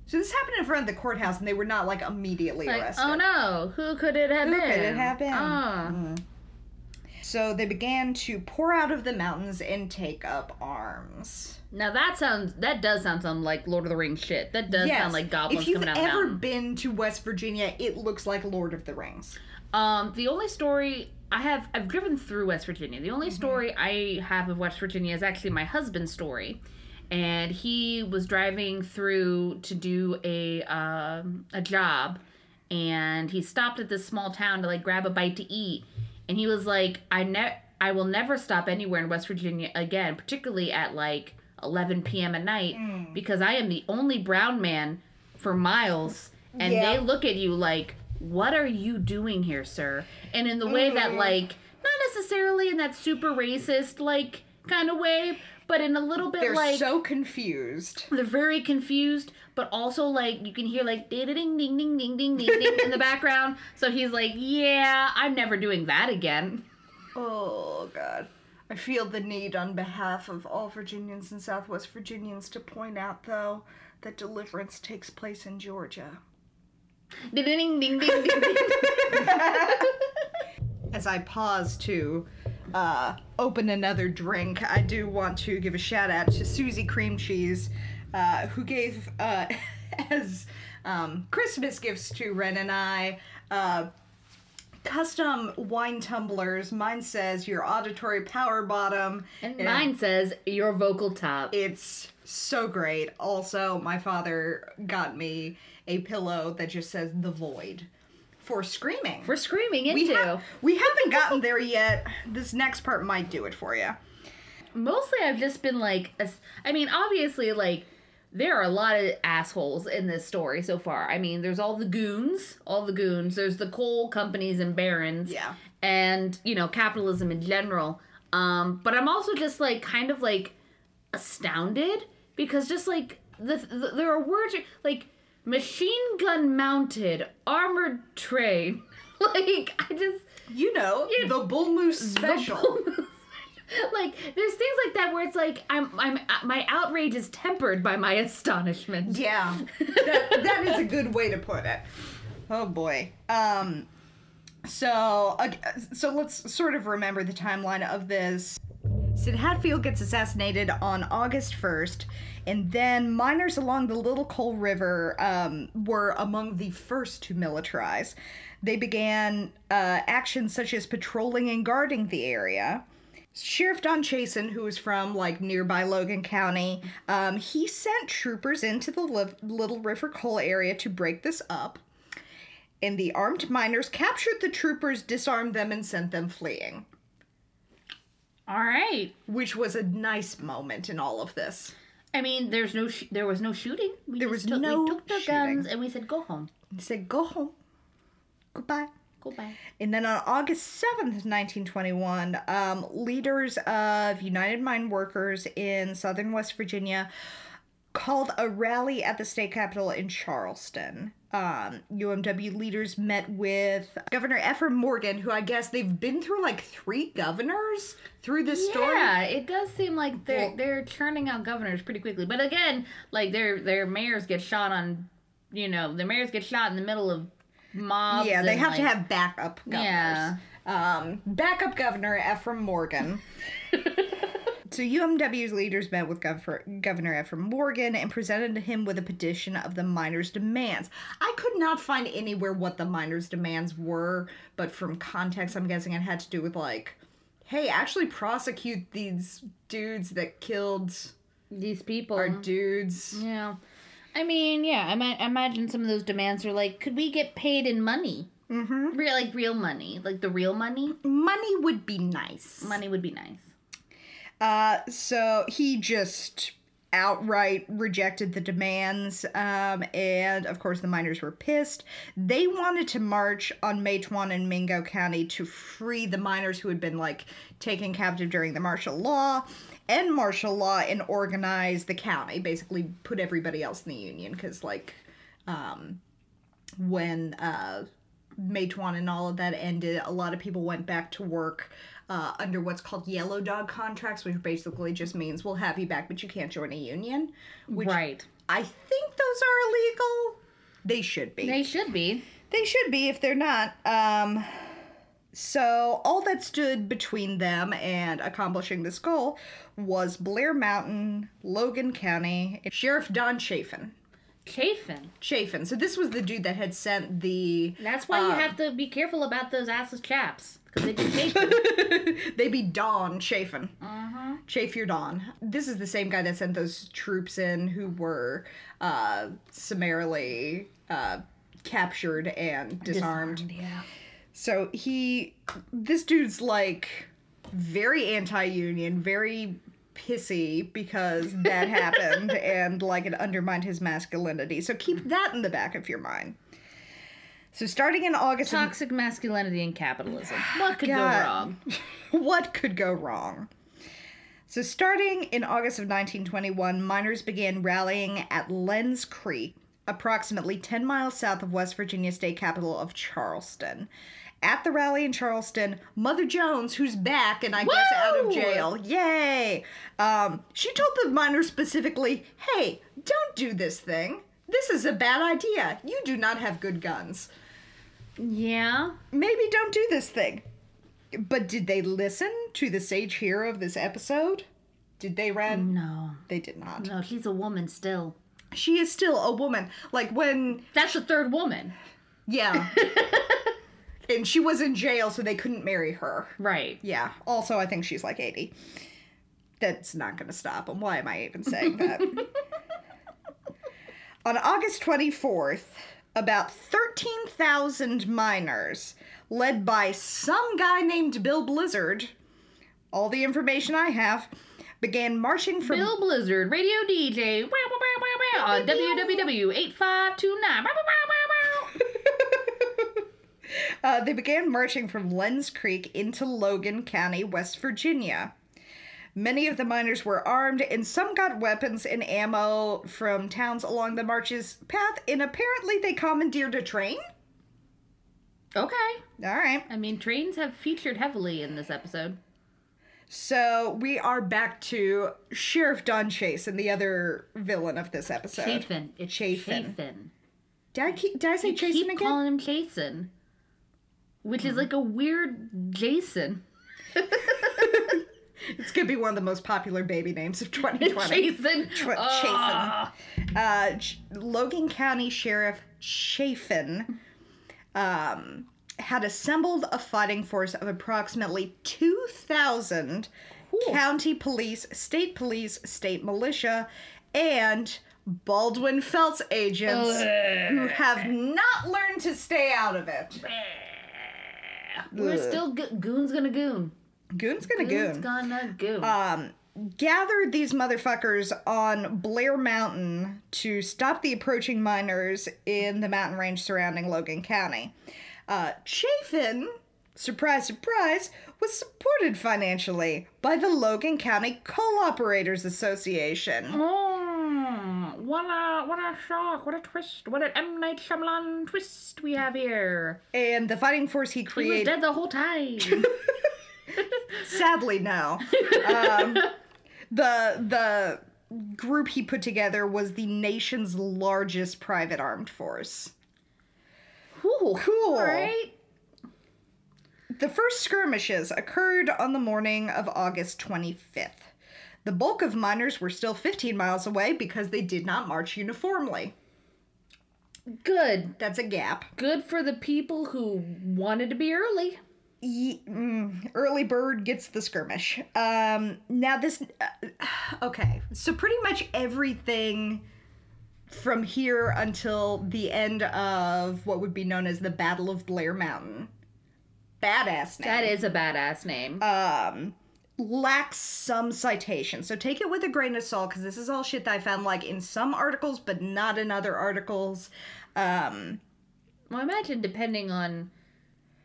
So this happened in front of the courthouse, and they were not like immediately Like, arrested. oh no, who could it have Who been? Who could it have been? Ah. So they began to pour out of the mountains and take up arms. Now that sounds that does sound some like Lord of the Rings shit. That does Yes. sound like goblins If you've coming out of the ever been to West Virginia, it looks like Lord of the Rings. Um, the only story I have, I've driven through West Virginia. The Mm-hmm. only story I have of West Virginia is actually my husband's story, and he was driving through to do a um, a job, and he stopped at this small town to like grab a bite to eat, and he was like, "I ne- I will never stop anywhere in West Virginia again, particularly at like 11 p.m. at night, Mm. because I am the only brown man for miles, and Yeah. they look at you like." what are you doing here, sir? And in the way mm. that, like, not necessarily in that super racist, like, kind of way, but in a little bit they're like so confused. They're very confused, but also like you can hear like ding ding ding ding ding ding ding in the background. So he's like, "Yeah, I'm never doing that again." Oh god. I feel the need on behalf of all Virginians and Southwest Virginians to point out though that deliverance takes place in Georgia. Ding ding ding ding ding. ding. As I pause to uh, open another drink, I do want to give a shout out to Susie Cream Cheese, uh, who gave uh, as um, Christmas gifts to Ren and I. Uh, Custom wine tumblers. Mine says your auditory power bottom. And mine says your vocal top. It's so great. Also, my father got me a pillow that just says the void for screaming. We're screaming we, into. ha- we haven't gotten there yet. This next part might do it for you. mostly I've just been like, I mean, obviously, like, there are a lot of assholes in this story so far. I mean, there's all the goons, all the goons. There's the coal companies and barons. Yeah. And, you know, capitalism in general. Um, but I'm also just, like, kind of, like, astounded because just, like, the, the there are words, like, machine gun mounted armored train. like, I just. You know, Yeah. the Bull Moose special. like there's things like that where it's like I'm I'm my outrage is tempered by my astonishment. yeah, that, that is a good way to put it. Oh boy. Um, so uh, so let's sort of remember the timeline of this. Sid Hatfield gets assassinated on August 1st, and then miners along the Little Coal River um, were among the first to militarize. They began uh, actions such as patrolling and guarding the area. Sheriff Don Chasen, who was from like nearby Logan County, um, he sent troopers into the Li- Little River Coal area to break this up. And the armed miners captured the troopers, disarmed them, and sent them fleeing, All right. which was a nice moment in all of this. I mean, there's no sh- there was no shooting. We There was took, no we took the shooting. guns and we said go home. They said, "Go home, goodbye." Goodbye. And then on August 7th, 1921, um, leaders of United Mine Workers in southern West Virginia called a rally at the state capitol in Charleston. Um, UMW leaders met with Governor Ephraim Morgan, who I guess they've been through like three governors through this story. Yeah, it does seem like they're Well- they're churning out governors pretty quickly. But again, like their their mayors get shot on, you know, the mayors get shot in the middle of mobs. Yeah, they have to have backup governors. Yeah. Um, backup governor Ephraim Morgan. so UMW's leaders met with Gov- Governor Ephraim Morgan and presented him with a petition of the miners' demands. I could not find anywhere what the miners' demands were, but from context, I'm guessing it had to do with like, hey, actually prosecute these dudes that killed these people. our dudes. yeah, I mean, yeah, I might imagine some of those demands are like, could we get paid in money? Mm-hmm. Real, like real money, like the real money. Money would be nice. Money would be nice. Uh, so he just outright rejected the demands, um, and of course the miners were pissed. They wanted to march on Matewan and Mingo County to free the miners who had been like taken captive during the martial law. and martial law and organize the county. Basically, put everybody else in the union because, like, um, when uh, Matewan and all of that ended, a lot of people went back to work uh, under what's called yellow dog contracts, which basically just means we'll have you back, but you can't join a union. Which right. I think those are illegal. They should be. They should be. They should be if they're not. Um, so all that stood between them and accomplishing this goal was Blair Mountain, Logan County, Sheriff Don Chafin. Chafin. Chafin. So this was the dude that had sent the. That's why you um, have to be careful about those assless chaps because they just chafin. they be Don Chafin. uh-huh. Chafe your Don. This is the same guy that sent those troops in who were uh, summarily uh, captured and disarmed. Yeah. So he, this dude's like very anti-union, very pissy because that happened and like it undermined his masculinity. So keep that in the back of your mind. So starting in August, Toxic masculinity and capitalism. What could God. go wrong? what could go wrong? So, starting in August of 1921, miners began rallying at Lens Creek, approximately 10 miles south of West Virginia state capital of Charleston. At the rally in Charleston, Mother Jones, who's back and I guess out of jail, yay! Um, she told the miners specifically, hey, don't do this thing. This is a bad idea. You do not have good guns Yeah. maybe don't do this thing. But did they listen to the sage hero of this episode? Did they, Ren? No. They did not. No, she's a woman still. She is still a woman. Like when, That's the third woman. yeah. and she was in jail, so they couldn't marry her. Right. Yeah. Also, I think she's like 80. That's not going to stop them. Why am I even saying that? On August 24th, about 13,000 miners, led by some guy named Bill Blizzard, all the information I have, began marching from. Bill Blizzard, radio DJ, wow, wow, wow, wow, wow, on WWW8529. uh, they began marching from Lens Creek into Logan County, West Virginia. Many of the miners were armed, and some got weapons and ammo from towns along the march's path, and apparently they commandeered a train? Okay. All right. I mean, trains have featured heavily in this episode. So we are back to Sheriff Don Chase and the other villain of this episode. Chafin. It's Chafin. Chafin. Did I, keep, did I say You Chasen keep again? calling him Jason, which is mm-hmm. like a weird Jason. It's gonna be one of the most popular baby names of 2020. Jason. Ah. Uh, Logan County Sheriff Chafin um, had assembled a fighting force of approximately 2,000 county police, state police, state militia, and Baldwin Felts agents who have not learned to stay out of it. We're Ugh. still go- goons gonna goon. Goon's gonna Goons goon. gonna goon. um, gathered these motherfuckers on Blair Mountain to stop the approaching miners in the mountain range surrounding Logan County. Uh, Chafin, surprise, surprise, was supported financially by the Logan County Coal Operators Association. Oh, what a what a shock! What a twist! What an M Night Shyamalan twist we have here. And the fighting force he created. He was dead the whole time. Sadly, no. Um, the the group he put together was the nation's largest private armed force. Whew. Cool. All right. The first skirmishes occurred on the morning of August 25th. The bulk of miners were still 15 miles away because they did not march uniformly. Good. That's a gap. Good for the people who wanted to be early. Mm, early bird gets the skirmish. Um, now this, uh, okay, so pretty much everything from here until the end of what would be known as the Battle of Blair Mountain. Badass name. That is a badass name. um lacks some citation. So take it with a grain of salt because this is all shit that I found like in some articles but not in other articles. Um well, I imagine depending on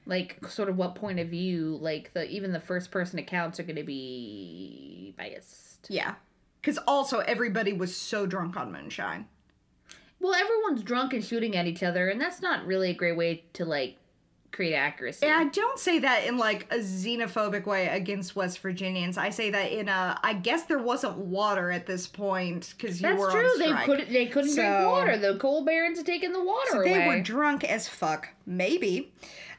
like sort of what point of view, like the even the first person accounts are going to be biased. yeah. Cuz also everybody was so drunk on moonshine. Well, everyone's drunk and shooting at each other, and that's not really a great way to like create accuracy. And I don't say that in like a xenophobic way against West Virginians. I say that in a I guess there wasn't water at this point cuz you That's were true. They couldn't. They couldn't drink water. The coal barons had taken the water So away. they were drunk as fuck, maybe.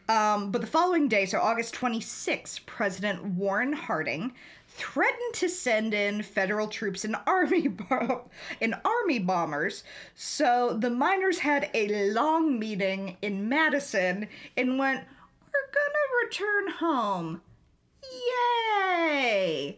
Um, but the following day, so August 26, President Warren Harding threatened to send in federal troops and army bo- and army bombers. So the miners had a long meeting in Madison and went, "We're gonna return home." Yay!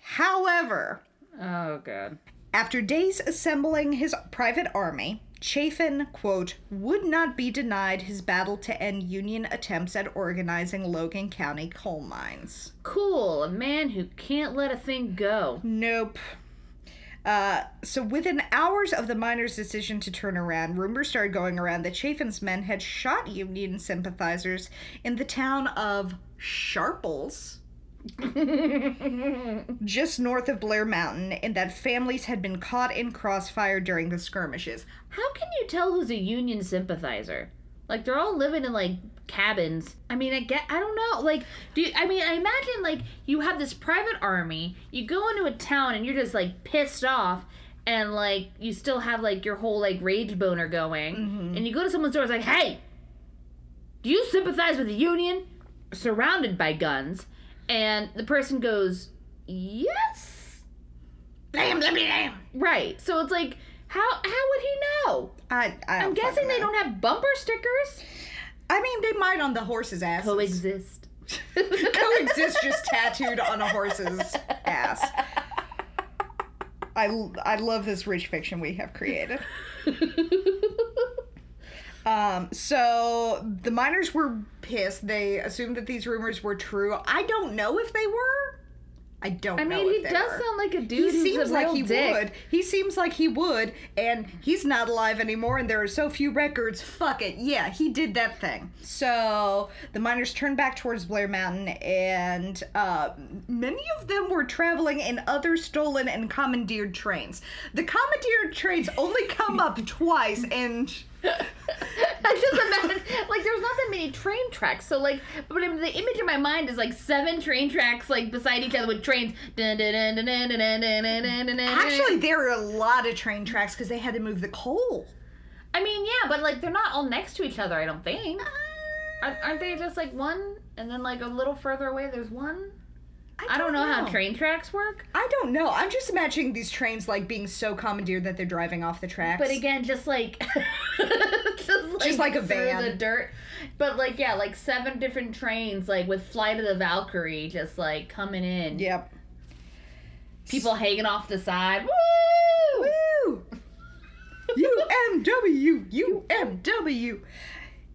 However, oh god. after days assembling his private army, Chafin, quote, would not be denied his battle to end Union attempts at organizing Logan County coal mines. Cool. A man who can't let a thing go. Nope. Uh, so within hours of the miners' decision to turn around, rumors started going around that Chafin's men had shot Union sympathizers in the town of Sharples, just north of Blair Mountain, and that families had been caught in crossfire during the skirmishes. How you tell who's a Union sympathizer? Like they're all living in like cabins. I mean, I get. I don't know. Like, do you, I mean? I imagine like you have this private army. You go into a town and you're just like pissed off, and like you still have like your whole like rage boner going, mm-hmm. and you go to someone's door. It's like, hey, do you sympathize with the Union? Surrounded by guns, and the person goes, yes. Blam, blam, blam. Right. So it's like, how how would he know? I, I I'm guessing fucking they don't have bumper stickers. I mean, they might on the horse's ass. Coexist. Coexist just tattooed on a horse's ass. I, I love this rich fiction we have created. Um, so the miners were pissed. They assumed that these rumors were true. I don't know if they were. I don't know. I mean, he does were. sound like a He dude who's seems a like he dick. would. He seems like he would, and he's not alive anymore, and there are so few records. Fuck it. Yeah, he did that thing. So the miners turned back towards Blair Mountain, and uh, many of them were traveling in other stolen and commandeered trains. The commandeered trains only come up twice, and I just imagine like there's not that many train tracks. So like, but the image in my mind is like seven train tracks like beside each other with trains. Actually, there are a lot of train tracks because they had to move the coal. I mean, yeah, but like they're not all next to each other. I don't think. Aren't they just like one, and then like a little further away, there's one? I don't, know, how train tracks work. I don't know. I'm just imagining these trains like being so commandeered that they're driving off the tracks. But again, just like just like, Just like a through van. the dirt. But like yeah, like seven different trains, like with Flight of the Valkyrie, just like coming in. Yep. People hanging off the side. Woo! Woo! UMW, UMW.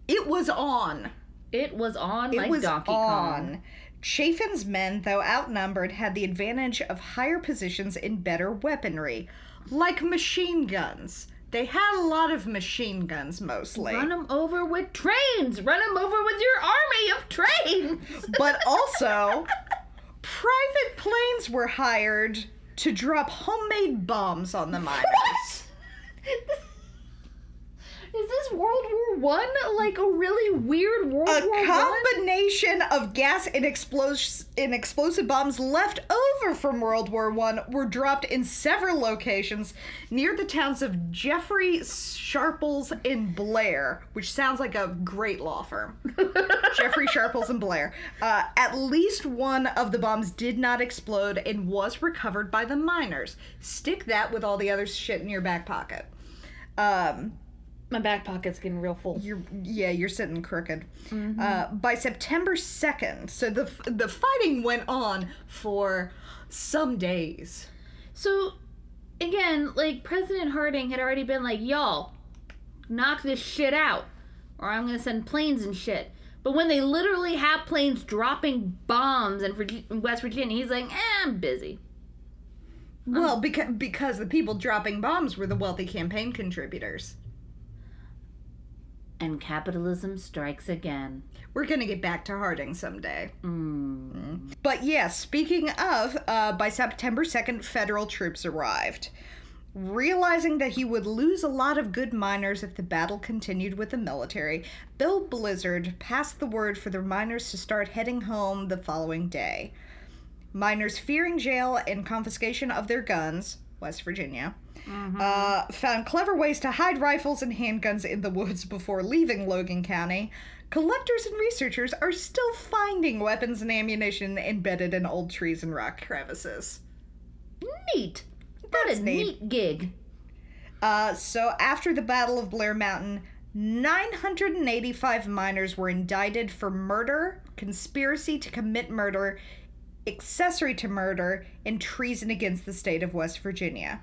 It was on. It was on It like was Donkey on. Kong. Chafin's men, though outnumbered, had the advantage of higher positions and better weaponry, like machine guns. They had a lot of machine guns mostly. Run them over with trains. Run them over with your army of trains. But also, private planes were hired to drop homemade bombs on the miners. Is this World War One? Like a really weird World A War One? combination of gas and, explos- and explosive bombs left over from World War One were dropped in several locations near the towns of Jeffrey, Sharples, and Blair, which sounds like a great law firm. Jeffrey Sharples and Blair. Uh, at least one of the bombs did not explode and was recovered by the miners. Stick that with all the other shit in your back pocket. Um, My back pocket's getting real full. you're yeah, you're sitting crooked. Uh, by September second, so the the fighting went on for some days. So, again, like President Harding had already been like, "Y'all, knock this shit out, or I'm gonna send planes and shit." But when they literally have planes dropping bombs in, in West Virginia, he's like, eh, "I'm busy." Well, because because the people dropping bombs were the wealthy campaign contributors. And capitalism strikes again. We're gonna get back to Harding someday. Mm. But yes, speaking of, uh, by September 2nd, federal troops arrived. Realizing that he would lose a lot of good miners if the battle continued with the military, Bill Blizzard passed the word for the miners to start heading home the following day. Miners fearing jail and confiscation of their guns, West Virginia, uh, found clever ways to hide rifles and handguns in the woods before leaving Logan County. Collectors and researchers are still finding weapons and ammunition embedded in old trees and rock crevices. Neat. What That's a neat. neat gig. Uh, so after the Battle of Blair Mountain, 985 miners were indicted for murder, conspiracy to commit murder, accessory to murder, and treason against the state of West Virginia.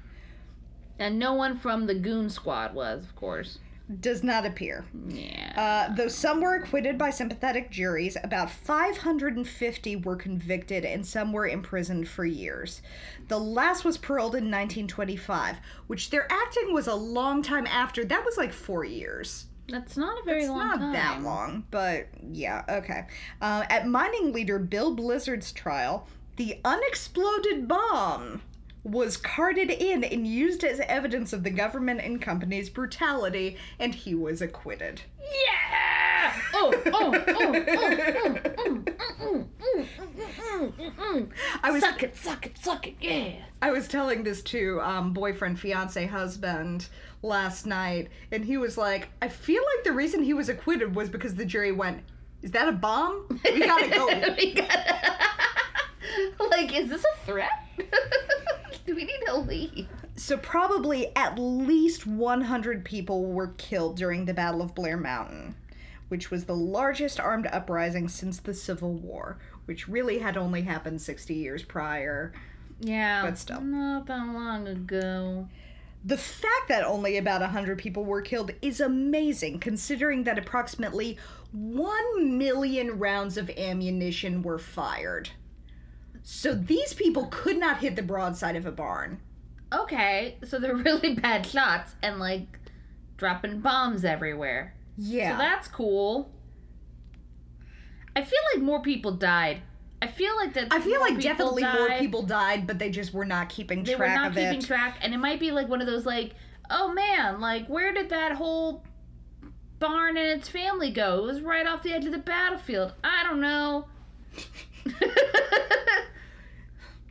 And no one from the Goon Squad was, of course. Does not appear. Yeah. Uh, though some were acquitted by sympathetic juries, about 550 were convicted and some were imprisoned for years. The last was paroled in 1925, which their acting was a long time after. That was like four years. That's not a very long time. It's long not time. that long, but yeah, okay. Uh, at mining leader Bill Blizzard's trial, the unexploded bomb was carted in and used as evidence of the government and company's brutality, and he was acquitted. Yeah! Oh, oh, oh, oh, oh, oh, mm, mm, mm, mm, mm, mm. I was Suck it, suck it, suck it, yeah. I was telling this to um, boyfriend, fiance, husband last night, and he was like, "I feel like the reason he was acquitted was because the jury went." Is that a bomb? We gotta go. We gotta- like, is this a threat? Do we need to leave? So, probably at least 100 people were killed during the Battle of Blair Mountain, which was the largest armed uprising since the Civil War, which really had only happened 60 years prior. Yeah, But still. not that long ago. The fact that only about 100 people were killed is amazing, considering that approximately 1 million rounds of ammunition were fired. So, these people could not hit the broadside of a barn. Okay, so they're really bad shots and like dropping bombs everywhere. Yeah. So that's cool. I feel like more people died. I feel like that. I feel like definitely more people died, but they just were not keeping They track of it. They were not keeping it. track, and it might be like one of those like, oh man, like where did that whole barn and its family go? It was right off the edge of the battlefield. I don't know.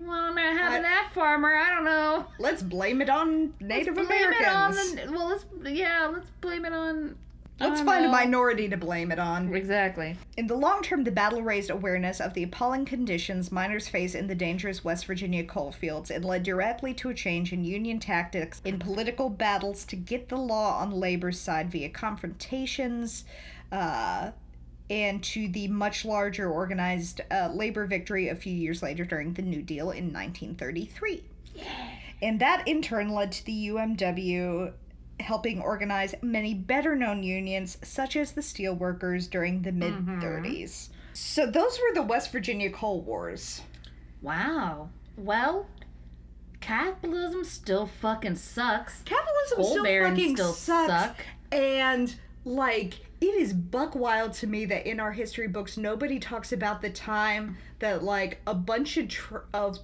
well, not having I- that farmer. I don't know. Let's blame it on Native Blame Americans. it on the well. Let's yeah. Let's blame it on Let's find a minority to blame it on. Exactly. In the long term, the battle raised awareness of the appalling conditions miners face in the dangerous West Virginia coal fields and led directly to a change in Union tactics in political battles to get the law on labor's side via confrontations, uh, and to the much larger organized uh, labor victory a few years later during the New Deal in 1933. Yeah. And that in turn led to the UMW helping organize many better known unions, such as the steelworkers during the mid 30s. So those were the West Virginia coal wars. Wow. Well, capitalism still fucking sucks. Capitalism Coal still fucking still sucks. suck. And like it is buck wild to me that in our history books nobody talks about the time that like a bunch of tr- of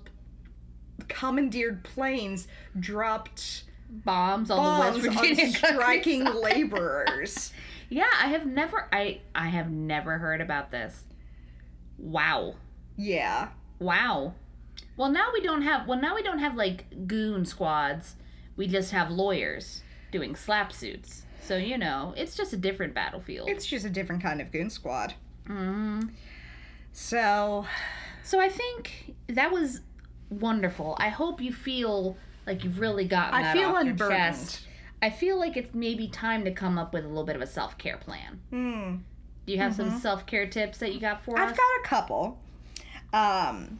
commandeered planes dropped Bombs on the bombs West on Virginia striking countryside. laborers. Yeah, I have never I I have never heard about this. Wow. Yeah. Wow. Well, now we don't have well now we don't have like goon squads. We just have lawyers doing SLAPP suits. So, you know, it's just a different battlefield. It's just a different kind of goon squad. Mhm. So, So, I think that was wonderful. I hope you feel like you've really gotten I that feel off your chest. I feel like it's maybe time to come up with a little bit of a self-care plan. hmm. Do you have some self-care tips that you got for us? I've got a couple. Um,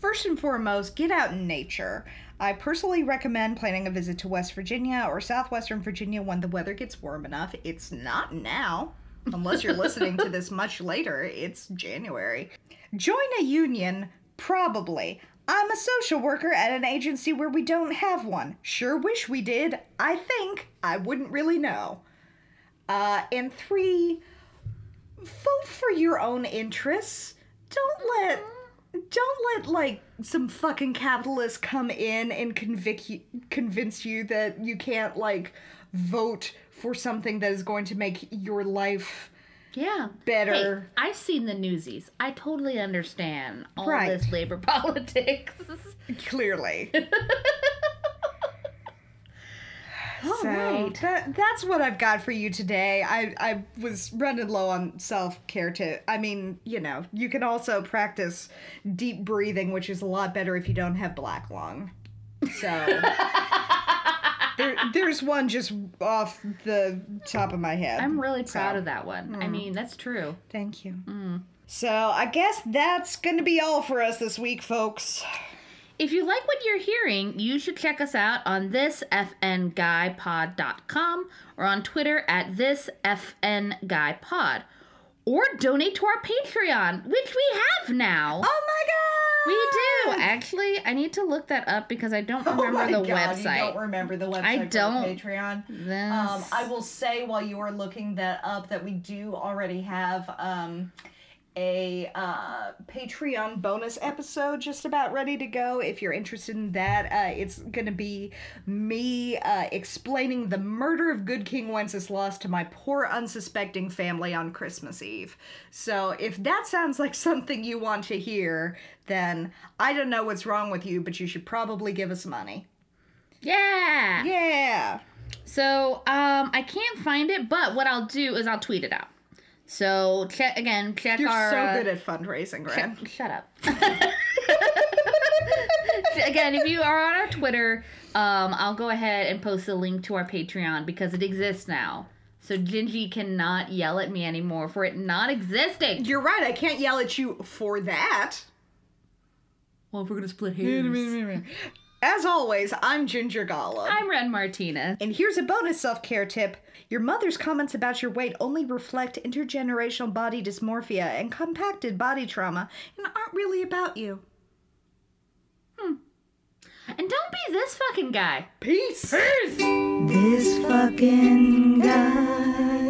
first and foremost, get out in nature. I personally recommend planning a visit to West Virginia or southwestern Virginia when the weather gets warm enough. It's not now, unless you're listening to this much later. It's January. Join a union, probably. I'm a social worker at an agency where we don't have one. Sure wish we did. I think I wouldn't really know. Uh, and three, vote for your own interests. Don't let don't let like some fucking capitalist come in and convict you, convince you that you can't like vote for something that is going to make your life Yeah. better. Hey, I've seen the newsies. I totally understand all Right. this labor politics. Clearly. All so right. that that's what I've got for you today. I I was running low on self care to I mean, you know, you can also practice deep breathing, which is a lot better if you don't have black lung. So there, there's one just off the top of my head. I'm really proud So, of that one. Hmm. I mean, that's true. Thank you. So I guess that's gonna be all for us this week, folks. If you like what you're hearing, you should check us out on thisfnguypod.com or on Twitter at thisfnguypod. Or donate to our Patreon, which we have now. Oh my god! We do. Actually, I need to look that up because I don't Oh remember my the God, website. You don't remember the website I don't. Patreon. This- Um, I will say while you are looking that up that we do already have um, a uh, Patreon bonus episode just about ready to go. If you're interested in that, uh, it's going to be me uh, explaining the murder of Good King Wenceslas to my poor unsuspecting family on Christmas Eve. So if that sounds like something you want to hear, then I don't know what's wrong with you, but you should probably give us money. yeah. Yeah. So um, I can't find it, but what I'll do is I'll tweet it out. So check again. Check You're our. so uh, good at fundraising, Ren. Shut, shut up. Again, if you are on our Twitter, um, I'll go ahead and post a link to our Patreon because it exists now. So Gingy cannot yell at me anymore for it not existing. You're right. I can't yell at you for that. Well, if we're gonna split hairs, As always, I'm Ginger Gollum. I'm Ren Martinez. and here's a bonus self care tip. Your mother's comments about your weight only reflect intergenerational body dysmorphia and compacted body trauma and aren't really about you. Hmm. And don't be this fucking guy. Peace. Peace. This fucking guy.